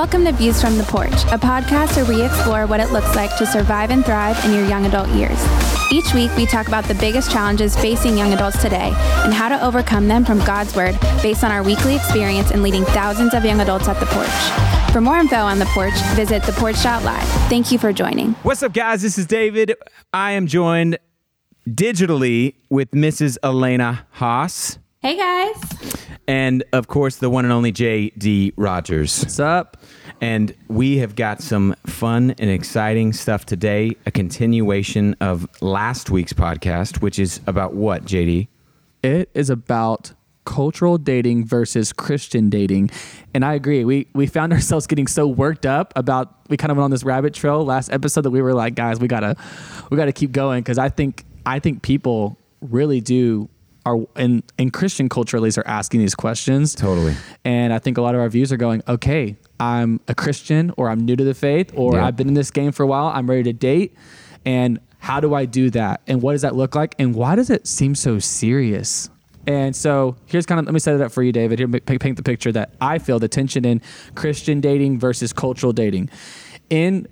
Welcome to Views from the Porch, a podcast where we explore what it looks like to survive and thrive in your young adult years. Each week, we talk about the biggest challenges facing young adults today and how to overcome them from God's Word based on our weekly experience in leading thousands of young adults at the porch. For more info on the porch, visit theporch.live. Thank you for joining. What's up, guys? This is David. I am joined digitally with Mrs. Elena Haas Hey, guys. and, of course, the one and only J.D. Rogers. What's up? And we have got some fun and exciting stuff today, a continuation of last week's podcast, which is about what, JD? It is about cultural dating versus Christian dating. And I agree. We we found ourselves getting so worked up about we kind of went on this rabbit trail last episode that we were like, guys, we gotta we gotta keep going because I think I think people really do are in in Christian culture at least are asking these questions. Totally. And I think a lot of our views are going, okay, I'm a Christian or I'm new to the faith or Yeah. I've been in this game for a while. I'm ready to date. And how do I do that? And what does that look like? And why does it seem so serious? And so here's kind of, let me set it up for you, David. Here, paint the picture that I feel the tension in Christian dating versus cultural dating. In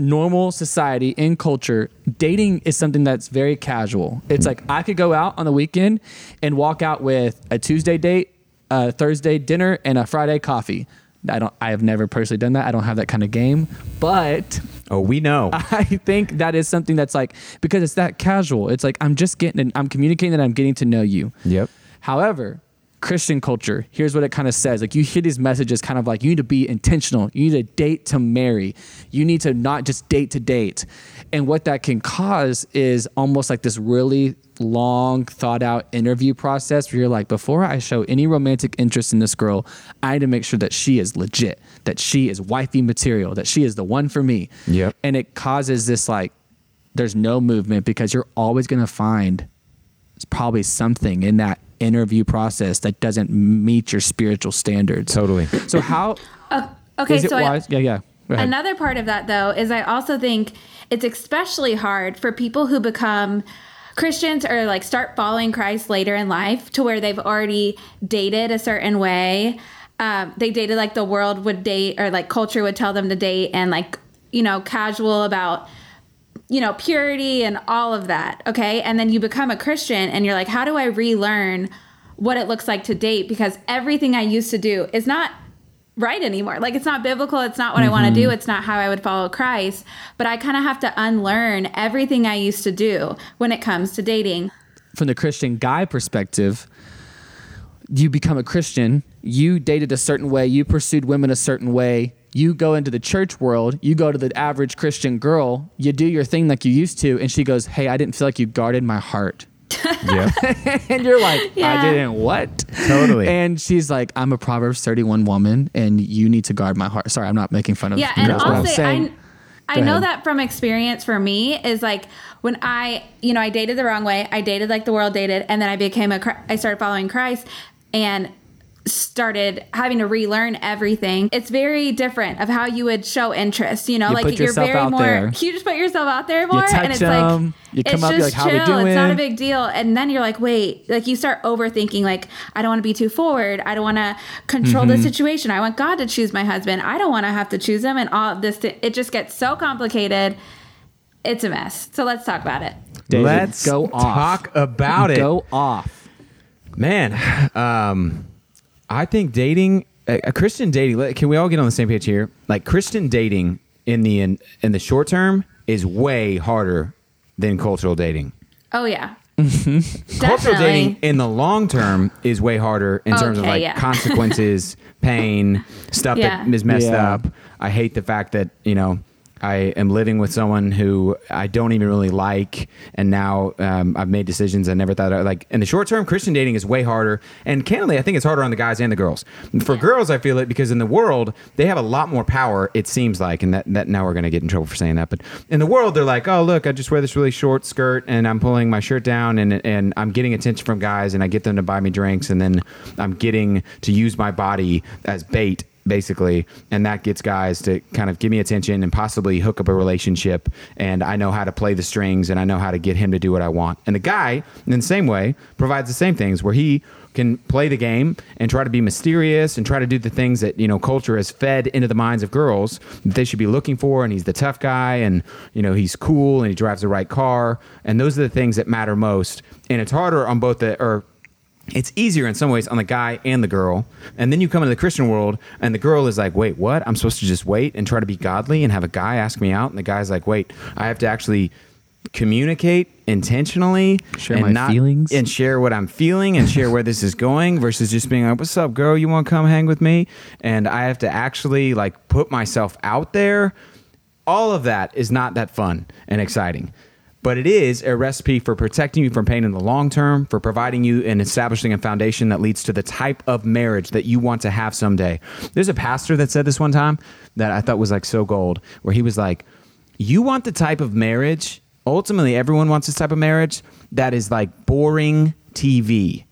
normal society, in culture, dating is something that's very casual. It's like I could go out on the weekend and walk out with a Tuesday date, a Thursday dinner, and a Friday coffee. I don't. I have never personally done that. I don't have that kind of game, but Oh, we know. I think that is something that's like because it's that casual. It's like I'm just getting, I'm communicating that I'm getting to know you. Yep. However, Christian culture, here's what it kind of says. Like you hear these messages kind of like you need to be intentional. You need to date to marry. You need to not just date to date. And what that can cause is almost like this really long thought out interview process where you're like, before I show any romantic interest in this girl, I need to make sure that she is legit, that she is wifey material, that she is the one for me. Yep. And it causes this like, there's no movement because you're always going to find it's probably something in that interview process that doesn't meet your spiritual standards. Totally. So how Uh, okay, is it so I, yeah, yeah. Another part of that, though, is I also think it's especially hard for people who become Christians or like start following Christ later in life to where they've already dated a certain way. Um, they dated like the world would date or like culture would tell them to date and like, you know, casual about you know, purity and all of that. Okay. And then you become a Christian and you're like, how do I relearn what it looks like to date? Because everything I used to do is not right anymore. Like, it's not biblical. It's not what I want to mm-hmm. do. It's not how I would follow Christ. But I kind of have to unlearn everything I used to do when it comes to dating. From the Christian guy perspective, you become a Christian, you dated a certain way, you pursued women a certain way, you go into the church world, you go to the average Christian girl, you do your thing like you used to, and she goes, Hey, I didn't feel like you guarded my heart. yep. and you're like, I didn't what? Totally. And she's like, I'm a Proverbs 31 woman, and you need to guard my heart. Sorry, I'm not making fun of. Yeah, and girls, but I'm I'll say saying- I, I Go know ahead. that from experience for me is like when I, you know, I dated the wrong way. I dated like the world dated, and then I became a, Chri- I started following Christ, and started having to relearn everything. It's very different of how you would show interest. You know, You like put you're very more. there. You just put yourself out there more, text and it's them, like you come it's up, just like, "How we chill. It's not a big deal, and then you're like, wait, like you start overthinking. Like I don't want to be too forward. I don't want to control Mm-hmm. the situation. I want God to choose my husband. I don't want to have to choose him, and all of this. It just gets so complicated. It's a mess. So let's talk about it. David, Let's go off. talk about it. Go off. Man, um, I think dating a, a Christian dating. Can we all get on the same page here? Like Christian dating in the in, in the short term is way harder than cultural dating. Oh yeah, Cultural dating in the long term is way harder in terms of like yeah. consequences, pain, stuff Yeah. that is messed Yeah. up. I hate the fact that you know I am living with someone who I don't even really like, and now um, I've made decisions I never thought. I, like in the short term, Christian dating is way harder, and candidly, I think it's harder on the guys and the girls. For girls, I feel it because in the world they have a lot more power. It seems like, and that, that now we're going to get in trouble for saying that, but in the world they're like, oh look, I just wear this really short skirt and I'm pulling my shirt down, and and I'm getting attention from guys, and I get them to buy me drinks, and then I'm getting to use my body as bait basically, and that gets guys to kind of give me attention and possibly hook up a relationship. And I know how to play the strings and I know how to get him to do what I want. And the guy, in the same way, provides the same things where he can play the game and try to be mysterious and try to do the things that you know culture has fed into the minds of girls that they should be looking for and he's the tough guy and you know he's cool and he drives the right car and those are the things that matter most and it's harder on both the or it's easier in some ways on the guy and the girl. And then you come into the Christian world and the girl is like, wait, what? I'm supposed to just wait and try to be godly and have a guy ask me out. And the guy's like, wait, I have to actually communicate intentionally Share and my not feelings. and share what I'm feeling and share where this is going versus just being like, what's up, girl? You want to come hang with me? And I have to actually like put myself out there. All of that is not that fun and exciting but it is a recipe for protecting you from pain in the long term, for providing you and establishing a foundation that leads to the type of marriage that you want to have someday. There's a pastor that said this one time that I thought was like so gold, where he was like, You want the type of marriage, ultimately, everyone wants this type of marriage that is like boring TV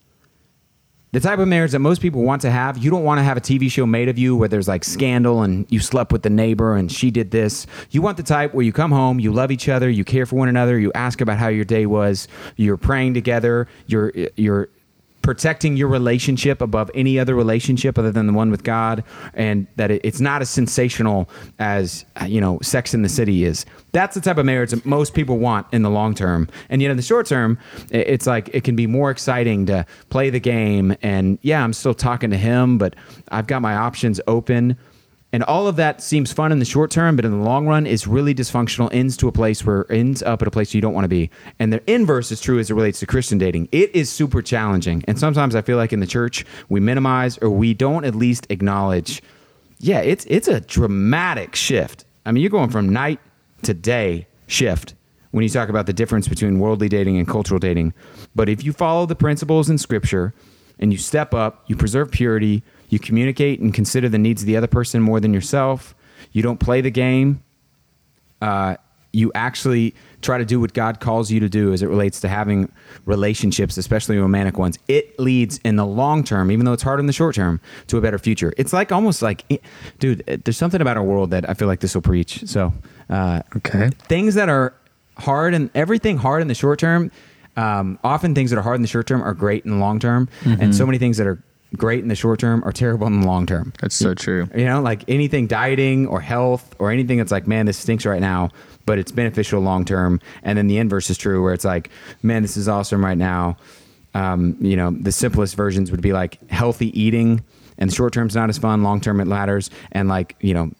the type of marriage that most people want to have. You don't want to have a TV show made of you where there's like scandal and you slept with the neighbor and she did this. You want the type where you come home, you love each other, you care for one another, you ask about how your day was, you're praying together, you're you're protecting your relationship above any other relationship other than the one with God, and that it, it's not as sensational as uh, you know Sex in the City is. That's the type of marriage that most people want in the long term, and yet in the short term, it's like it can be more exciting to play the game. And yeah, I'm still talking to him, but I've got my options open. And all of that seems fun in the short term, but in the long run is really dysfunctional, ends to a place where ends up at a place you don't want to be. And the inverse is true as it relates to Christian dating. It is super challenging. And sometimes I feel like in the church we minimize or we don't at least acknowledge, yeah, it's it's a dramatic shift. I mean, you're going from night to day shift when you talk about the difference between worldly dating and cultural dating. But if you follow the principles in scripture and you step up, you preserve purity, you communicate and consider the needs of the other person more than yourself, you don't play the game, uh, you actually try to do what God calls you to do as it relates to having relationships, especially romantic ones. It leads in the long term, even though it's hard in the short term, to a better future. It's like almost like, dude, there's something about our world that I feel like this will preach. So, uh, Okay. things that are hard and everything hard in the short term um, often things that are hard in the short term are great in the long term and so many things that are great in the short term are terrible in the long term. That's so true. you know like anything dieting or health or anything that's like man this stinks right now but it's beneficial long term. And then the inverse is true where it's like man this is awesome right now. Um, you know the simplest versions would be like healthy eating and the short term's not as fun long term it ladders. And like you know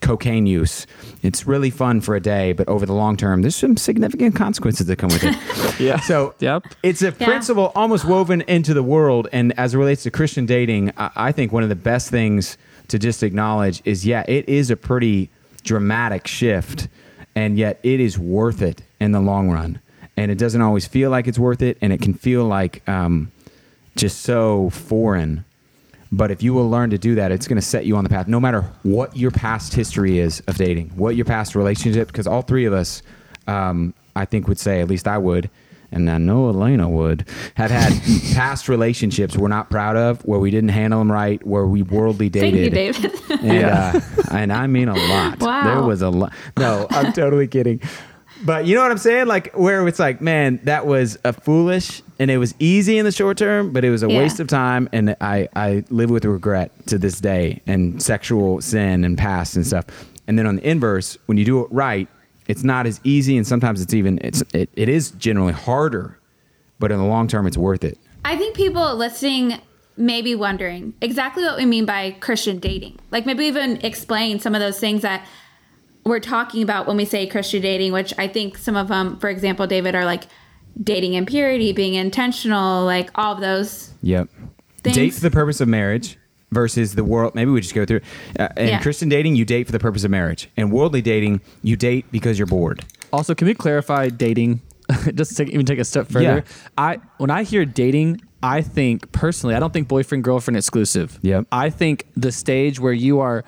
cocaine use it's really fun for a day but over the long term there's some significant consequences that come with it Yeah. so Yep. it's a principle almost woven into the world. And as it relates to Christian dating, I, I think one of the best things to just acknowledge is yeah, it is a pretty dramatic shift, and yet it is worth it in the long run. And it doesn't always feel like it's worth it, and it can feel like um, just so foreign. But if you will learn to do that, it's going to set you on the path, no matter what your past history is of dating, what your past relationship, because all three of us, um, I think, would say, at least I would, and I know Elena would, have had past relationships we're not proud of, where we didn't handle them right, where we worldly dated. Thank you, David. And, uh, and I mean a lot. Wow. There was a lot. No, I'm totally kidding. But you know what I'm saying? Like where it's like, man, that was a foolish and it was easy in the short term, but it was a Yeah. waste of time and I, I live with regret to this day and sexual sin and past and stuff. And then on the inverse, when you do it right, it's not as easy and sometimes it's even it's it, it is generally harder, but in the long term it's worth it. I think people listening may be wondering exactly what we mean by Christian dating. Like maybe even explain some of those things that we're talking about when we say Christian dating, which I think some of them, for example, David, are like dating in purity, being intentional, like all of those. Yep. Things- Date for the purpose of marriage versus the world. Maybe we just go through. Uh, in Yeah. Christian dating, you date for the purpose of marriage. and worldly dating, you date because you're bored. Also, can we clarify dating? Just to even take a step further. Yeah. I when I hear dating, I think personally, I don't think boyfriend girlfriend exclusive. Yep. I think the stage where you are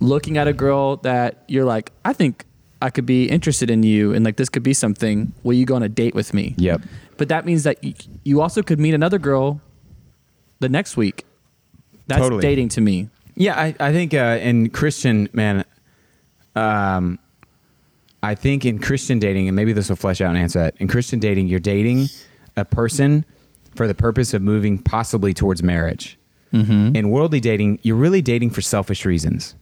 looking at a girl that you're like, I think I could be interested in you, and like this could be something. Will you go on a date with me? Yep. But that means that y- you also could meet another girl the next week. That's Totally. dating to me. Yeah, I, I think uh, in Christian man, um, I think in Christian dating, and maybe this will flesh out and answer that. In Christian dating, you're dating a person for the purpose of moving possibly towards marriage. In worldly dating, you're really dating for selfish reasons.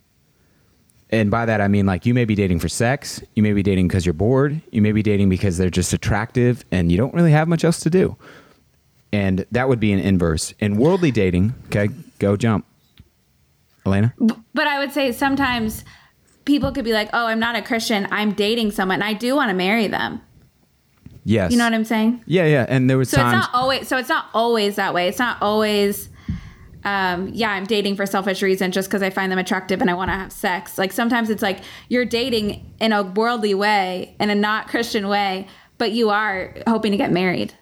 And by that, I mean like you may be dating for sex, you may be dating because you're bored, you may be dating because they're just attractive and you don't really have much else to do. And that would be an inverse. In worldly dating, okay, go jump. Elena? But I would say sometimes people could be like, "Oh, I'm not a Christian. I'm dating someone. And I do want to marry them." Yes. You know what I'm saying? Yeah, yeah. And there was So times. it's not always. So it's not always that way. It's not always. Um, yeah, I'm dating for selfish reasons just because I find them attractive and I want to have sex. Like sometimes it's like you're dating in a worldly way, in a not Christian way, but you are hoping to get married.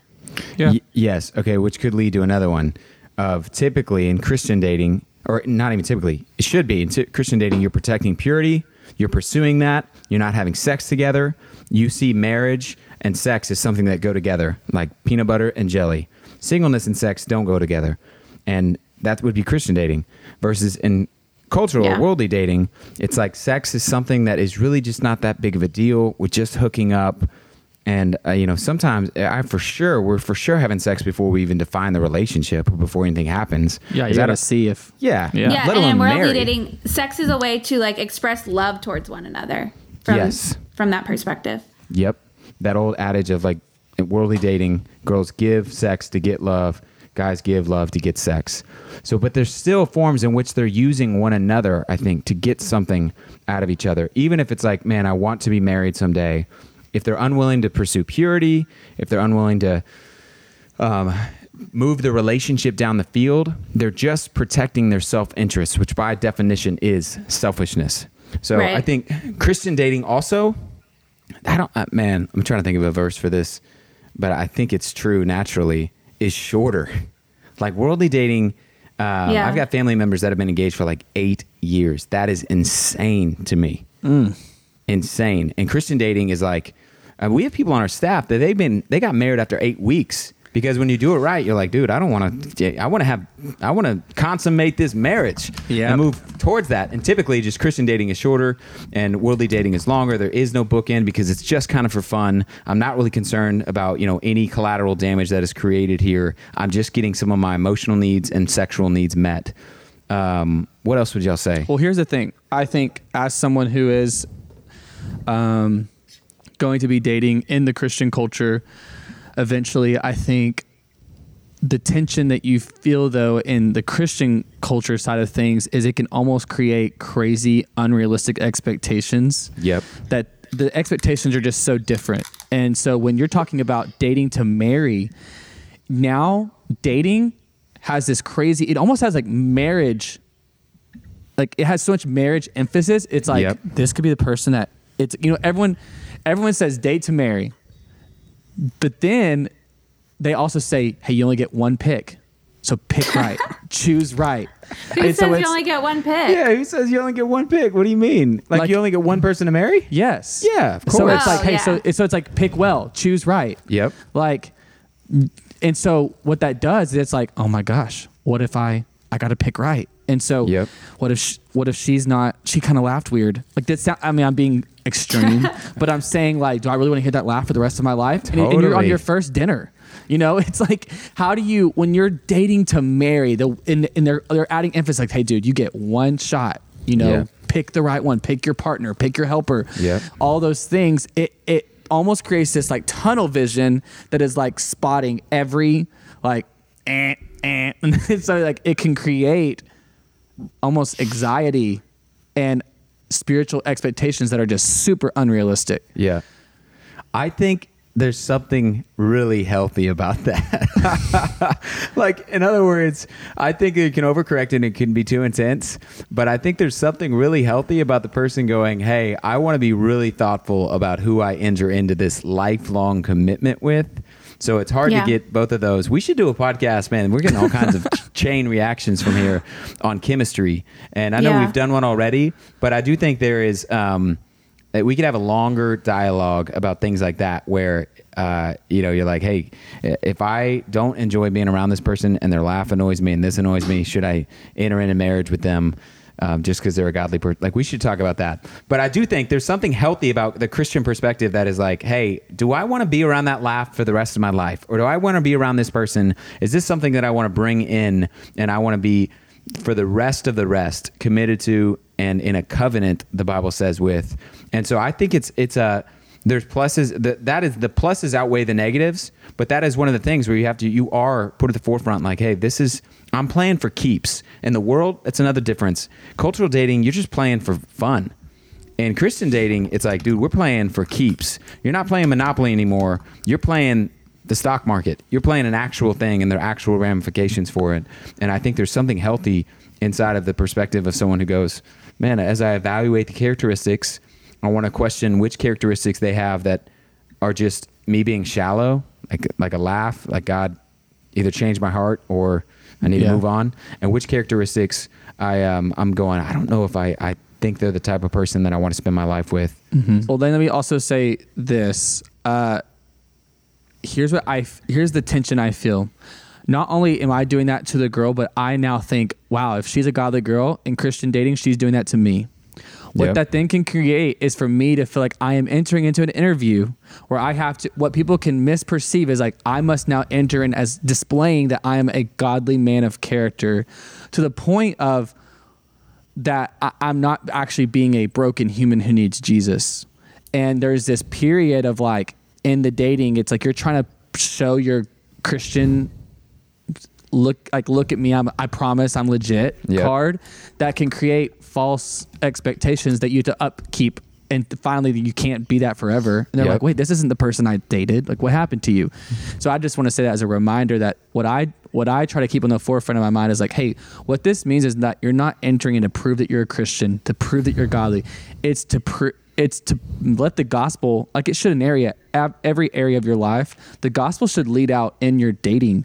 Yeah. Y- yes. Okay. Which could lead to another one of typically in Christian dating, or not even typically, it should be in t- Christian dating, you're protecting purity, you're pursuing that, you're not having sex together. You see marriage and sex as something that go together, like peanut butter and jelly. Singleness and sex don't go together. And that would be Christian dating versus in cultural Yeah. or worldly dating, it's like sex is something that is really just not that big of a deal. We're just hooking up. And uh, you know, sometimes I for sure we're for sure having sex before we even define the relationship or before anything happens. Yeah, you gotta a- see if. Yeah, Yeah. Yeah, Let and alone in worldly marry. dating, sex is a way to like express love towards one another. From, Yes. From that perspective. Yep, that old adage of like in worldly dating, girls give sex to get love, guys give love to get sex. So, but there's still forms in which they're using one another. I think to get something out of each other, even if it's like, man, I want to be married someday. If they're unwilling to pursue purity, if they're unwilling to um, move the relationship down the field, they're just protecting their self interest, which by definition is selfishness. So Right. I think Christian dating also, I don't, uh, man, I'm trying to think of a verse for this, but I think it's true naturally, is shorter. Like worldly dating, um, Yeah. I've got family members that have been engaged for like eight years. That is insane to me. Insane. And Christian dating is like, uh, we have people on our staff that they've been, they got married after eight weeks. Because when you do it right, you're like, dude, I don't want to. I want to have. I want to consummate this marriage Yep. and move towards that. And typically, just Christian dating is shorter, and worldly dating is longer. There is no bookend because it's just kind of for fun. I'm not really concerned about you know any collateral damage that is created here. I'm just getting some of my emotional needs and sexual needs met. Um, what else would y'all say? Well, here's the thing. I think as someone who is um, going to be dating in the Christian culture, eventually, I think the tension that you feel though in the Christian culture side of things is it can almost create crazy, unrealistic expectations. Yep. That the expectations are just so different. And so when you're talking about dating to marry, now dating has this crazy, it almost has like marriage like it has so much marriage emphasis. It's like Yep. this could be the person that it's you know everyone everyone says date to marry, but then they also say hey you only get one pick, so pick right, choose right. Who And says so you only get one pick? Yeah, who says you only get one pick? What do you mean? Like, Like- you only get one person to marry? Yes. Yeah, of course. So course. it's like Oh, hey yeah. so it's, oh, so it's like pick well, choose right. Yep. Like, and so what that does is it's like, oh my gosh, what if I I got to pick right? And so, Yep. what if sh what if she's not? She kind of laughed weird. Like that. Sound, I mean, I'm being extreme, but I'm saying like, do I really want to hear that laugh for the rest of my life? And, and you're on your first dinner. You know, it's like, how do you when you're dating to marry? The and, and they're they're adding emphasis like, hey, dude, you get one shot. You know, Yeah. pick the right one. Pick your partner. Pick your helper. Yeah, All those things. It it almost creates this like tunnel vision that is like spotting every like eh, eh. and so like it can create almost anxiety and spiritual expectations that are just super unrealistic. Yeah. I think there's something really healthy about that. like, in other words, I think it can overcorrect and it can be too intense. But I think there's something really healthy about the person going, hey, I want to be really thoughtful about who I enter into this lifelong commitment with. So it's hard Yeah. to get both of those. We should do a podcast, man. We're getting all kinds of chain reactions from here on chemistry. And I know Yeah. we've done one already, but I do think there is. Um, that we could have a longer dialogue about things like that where uh, you know you're like hey if i don't enjoy being around this person and their laugh annoys me and this annoys me should i enter into marriage with them um, just because they're a godly person. Like we should talk about that. But I do think there's something healthy about the Christian perspective that is like, hey, do I want to be around that laugh for the rest of my life, or do I want to be around this person? Is this something that I want to bring in, and I want to be for the rest of the rest committed to and in a covenant? The Bible says with, and so I think it's it's a there's pluses that that is the pluses outweigh the negatives but that is one of the things where you have to you are put at the forefront like hey this is i'm playing for keeps. In the world it's another difference. Cultural dating you're just playing for fun. And christian dating it's like dude we're playing for keeps. You're not playing monopoly anymore. You're playing the stock market. You're playing an actual thing and there are actual ramifications for it. And i think there's something healthy inside of the perspective of someone who goes man as i evaluate the characteristics I want to question which characteristics they have that are just me being shallow, like like a laugh, like God either changed my heart or I need Yeah. to move on, and which characteristics I um I'm going. I don't know if I I think they're the type of person that I want to spend my life with. Well, then let me also say this. Uh, here's what I. f- Here's the tension I feel. Not only am I doing that to the girl, but I now think, wow, if she's a godly girl in Christian dating, she's doing that to me. What Yep. that then can create is for me to feel like I am entering into an interview where I have to, what people can misperceive is like, I must now enter in as displaying that I am a godly man of character to the point of that I, I'm not actually being a broken human who needs Jesus. And there's this period of like in the dating, it's like you're trying to show your Christian look like look at me I'm I promise I'm legit Yep. card that can create false expectations that you have to upkeep and finally you can't be that forever. And they're Yep. like wait this isn't the person I dated. Like what happened to you? So I just want to say that as a reminder that what I what I try to keep on the forefront of my mind is like hey what this means is that you're not entering in to prove that you're a Christian to prove that you're godly. It's to it's to let the gospel like it should in area every area of your life the gospel should lead out in your dating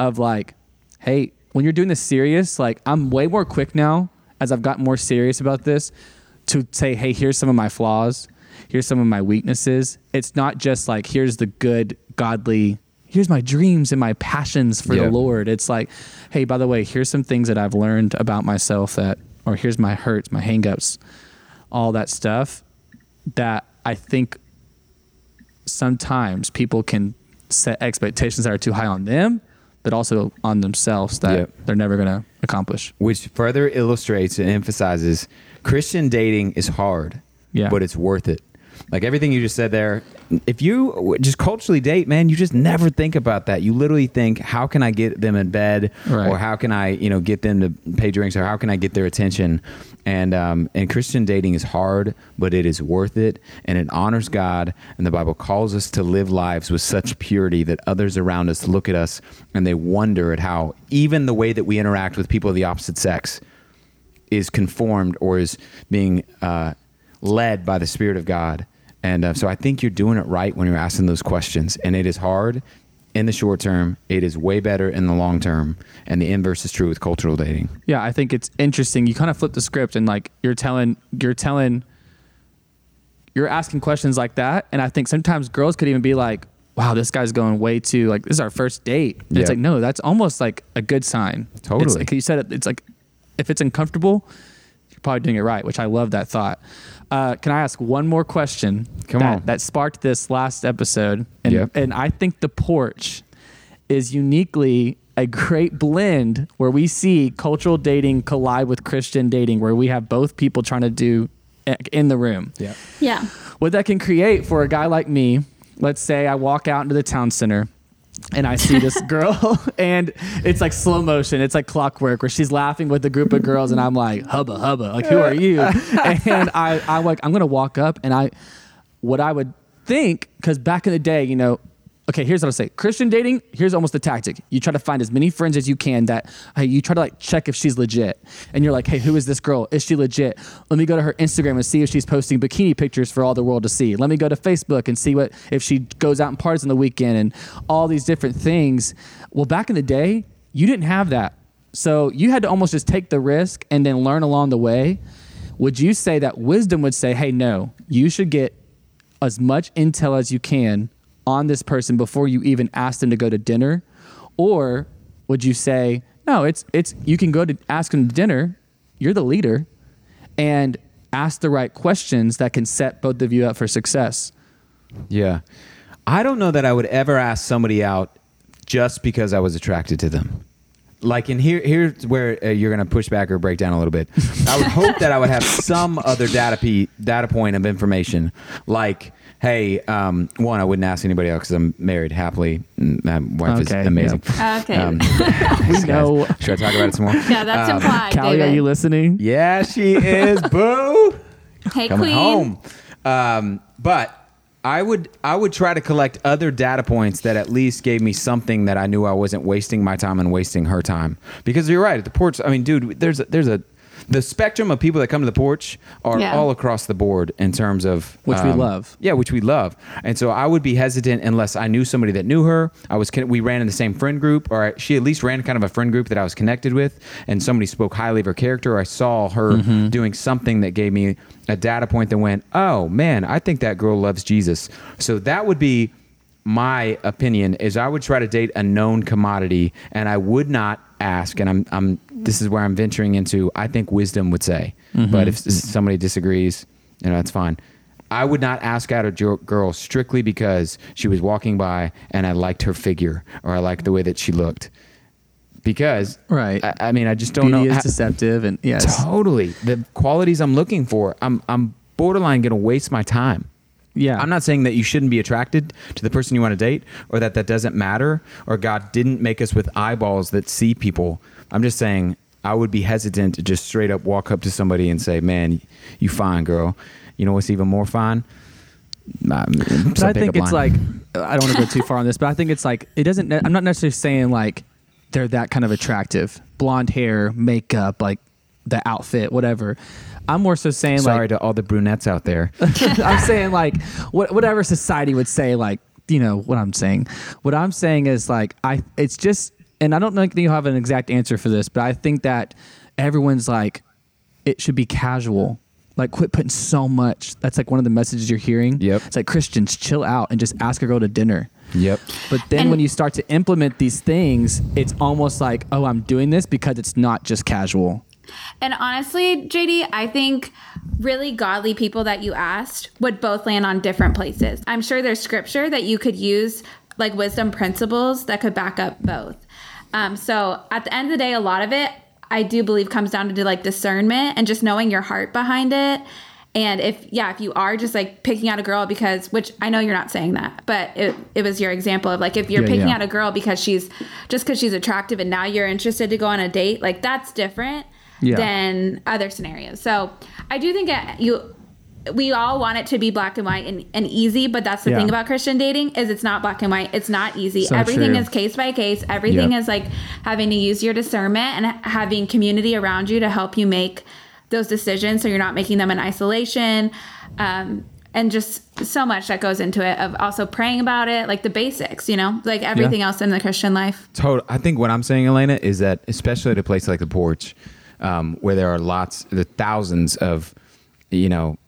of like hey when you're doing this serious like i'm way more quick now as i've gotten more serious about this to say hey here's some of my flaws. Here's some of my weaknesses. It's not just like here's the good godly here's my dreams and my passions for Yeah. the lord. It's like hey by the way here's some things that i've learned about myself that or here's my hurts my hangups all that stuff that I think sometimes people can set expectations that are too high on them, but also on themselves that Yep. they're never going to accomplish. which further illustrates and emphasizes Christian dating is hard, Yeah. but it's worth it. Like everything you just said there, if you just culturally date, man, you just never think about that. You literally think, how can I get them in bed, Right. or how can I, you know, get them to pay drinks, or how can I get their attention? And um, and Christian dating is hard, but it is worth it, and it honors God. And the Bible calls us to live lives with such purity that others around us look at us and they wonder at how even the way that we interact with people of the opposite sex is conformed or is being uh, led by the Spirit of God. And uh, so I think you're doing it right when you're asking those questions. And it is hard in the short term, it is way better in the long term. And the inverse is true with cultural dating. Yeah, I think it's interesting. You kind of flip the script and like you're telling you're telling you're asking questions like that and I think sometimes girls could even be like, "Wow, this guy's going way too like this is our first date." It's like, "No, that's almost like a good sign." It's Totally. like you said it, it's like if it's uncomfortable, you're probably doing it right, which I love that thought. Uh, can I ask one more question? Come that, on. That sparked this last episode, and Yep. and I think the porch is uniquely a great blend where we see cultural dating collide with Christian dating, where we have both people trying to do eh, in the room. Yeah. Yeah. What that can create for a guy like me, let's say I walk out into the town center and I see this girl and it's like slow motion. It's like clockwork where she's laughing with a group of girls and I'm like, hubba hubba, like who are you? And I, I like, I'm gonna walk up and I, what I would think, because back in the day, you know, okay, here's what I'll say. Christian dating, here's almost the tactic. You try to find as many friends as you can that you try to like check if she's legit. And you're like, hey, who is this girl? Is she legit? Let me go to her Instagram and see if she's posting bikini pictures for all the world to see. Let me go to Facebook and see what if she goes out and parties on the weekend and all these different things. Well, back in the day, you didn't have that. So you had to almost just take the risk and then learn along the way. Would you say that wisdom would say, hey, no, you should get as much intel as you can on this person before you even ask them to go to dinner? Or would you say, no, it's it's you can go to ask them to dinner, you're the leader, and ask the right questions that can set both of you up for success. Yeah. I don't know that I would ever ask somebody out just because I was attracted to them. Like, and here, here's where uh, you're going to push back or break down a little bit. I would hope that I would have some other data p- data point of information, like, hey, um, one, I wouldn't ask anybody else because I'm married happily. and My wife Okay, is amazing. Okay. Um, We know. Should I talk about it some more? yeah, that's Um, implied. Callie, David. are you listening? Yeah, she is. Boo. Hey, coming Queen. home. Um, but I would I would try to collect other data points that at least gave me something that I knew I wasn't wasting my time and wasting her time. Because you're right at the porch. I mean, dude, there's a, there's a the spectrum of people that come to the porch are Yeah. all across the board in terms of um, Which we love. Yeah, which we love. And so I would be hesitant unless I knew somebody that knew her. I was we ran in the same friend group, or she at least ran kind of a friend group that I was connected with, and somebody spoke highly of her character. Or I saw her Mm-hmm. doing something that gave me a data point that went, "Oh man, I think that girl loves Jesus." So that would be my opinion is I would try to date a known commodity and I would not ask and I'm I'm this is where I'm venturing into I think wisdom would say. But mm-hmm. if somebody disagrees you know that's fine. I would not ask out a girl strictly because she was walking by and I liked her figure or I liked the way that she looked. Because Right. I, I mean I just don't Beauty know is how- deceptive, and yes, totally. The qualities I'm looking for I'm I'm borderline going to waste my time. Yeah. I'm not saying that you shouldn't be attracted to the person you want to date or that that doesn't matter or God didn't make us with eyeballs that see people. I'm just saying I would be hesitant to just straight up walk up to somebody and say, "Man, you fine, girl." You know what's even more fine? Nah, But I think it's like I don't want to go too far on this, but I think it's like it doesn't. I'm not necessarily saying like they're that kind of attractive, blonde hair, makeup, like the outfit, whatever. I'm more so saying sorry like to all the brunettes out there. I'm saying like what, whatever society would say, like you know what I'm saying. What I'm saying is like I. It's just, and I don't think you have an exact answer for this, but I think that everyone's like it should be casual. Like quit putting so much. That's like one of the messages you're hearing. Yep. It's like Christians chill out and just ask a girl to dinner. yep. But then And- when you start to implement these things, it's almost like, oh, I'm doing this because it's not just casual. And honestly, JD, I think really godly people that you asked would both land on different places. I'm sure there's scripture that you could use, like wisdom principles that could back up both. Um, so at the end of the day, a lot of it, I do believe, comes down to like discernment and just knowing your heart behind it. And if yeah, if you are just like picking out a girl because which I know you're not saying that, but it, it was your example of like if you're Yeah, picking yeah. out a girl because she's just because she's attractive and now you're interested to go on a date, like that's different Yeah. than other scenarios. So I do think it, you we all want it to be black and white and, and easy, but that's the Yeah. thing about Christian dating is it's not black and white. It's not easy. So Everything true. is case by case. Everything Yep. is like having to use your discernment and having community around you to help you make those decisions so you're not making them in isolation. Um, and just so much that goes into it of also praying about it, like the basics, you know, like everything else in the Christian life. Total. I think what I'm saying, Elena, is that especially at a place like the porch, um, where there are lots, the thousands of, you know,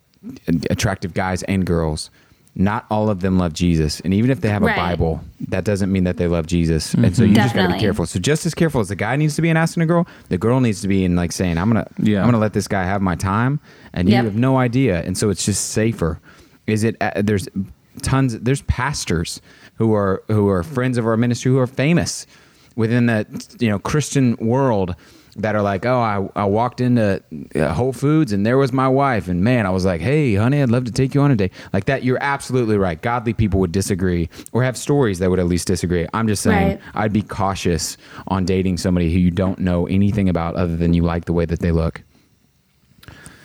attractive guys and girls. Not all of them love Jesus, and even if they have a Right. Bible, that doesn't mean that they love Jesus. And so you just got to be careful. So just as careful as the guy needs to be in asking a girl, the girl needs to be in like saying, "I'm gonna, Yeah. I'm gonna let this guy have my time," and you have no idea, and so it's just safer. Is it? Uh, there's tons. There's pastors who are who are friends of our ministry who are famous within that you know Christian world that are like, oh, I, I walked into uh, Whole Foods and there was my wife, and man, I was like, hey, honey, I'd love to take you on a date. Like that, you're absolutely right. Godly people would disagree or have stories that would at least disagree. I'm just saying, Right. I'd be cautious on dating somebody who you don't know anything about other than you like the way that they look.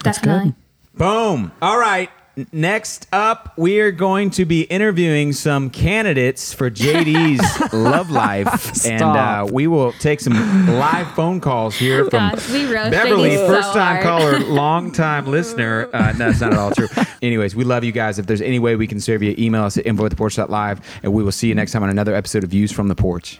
That's Definitely. Good. Boom. All right. Next up, we are going to be interviewing some candidates for JD's Love Life, and uh, we will take some live phone calls here from Gosh, we Beverly, so first time caller, long time listener. Uh, no, that's not at all true. Anyways, we love you guys. If there's any way we can serve you, email us at info at the porch.live, and we will see you next time on another episode of Views from the Porch.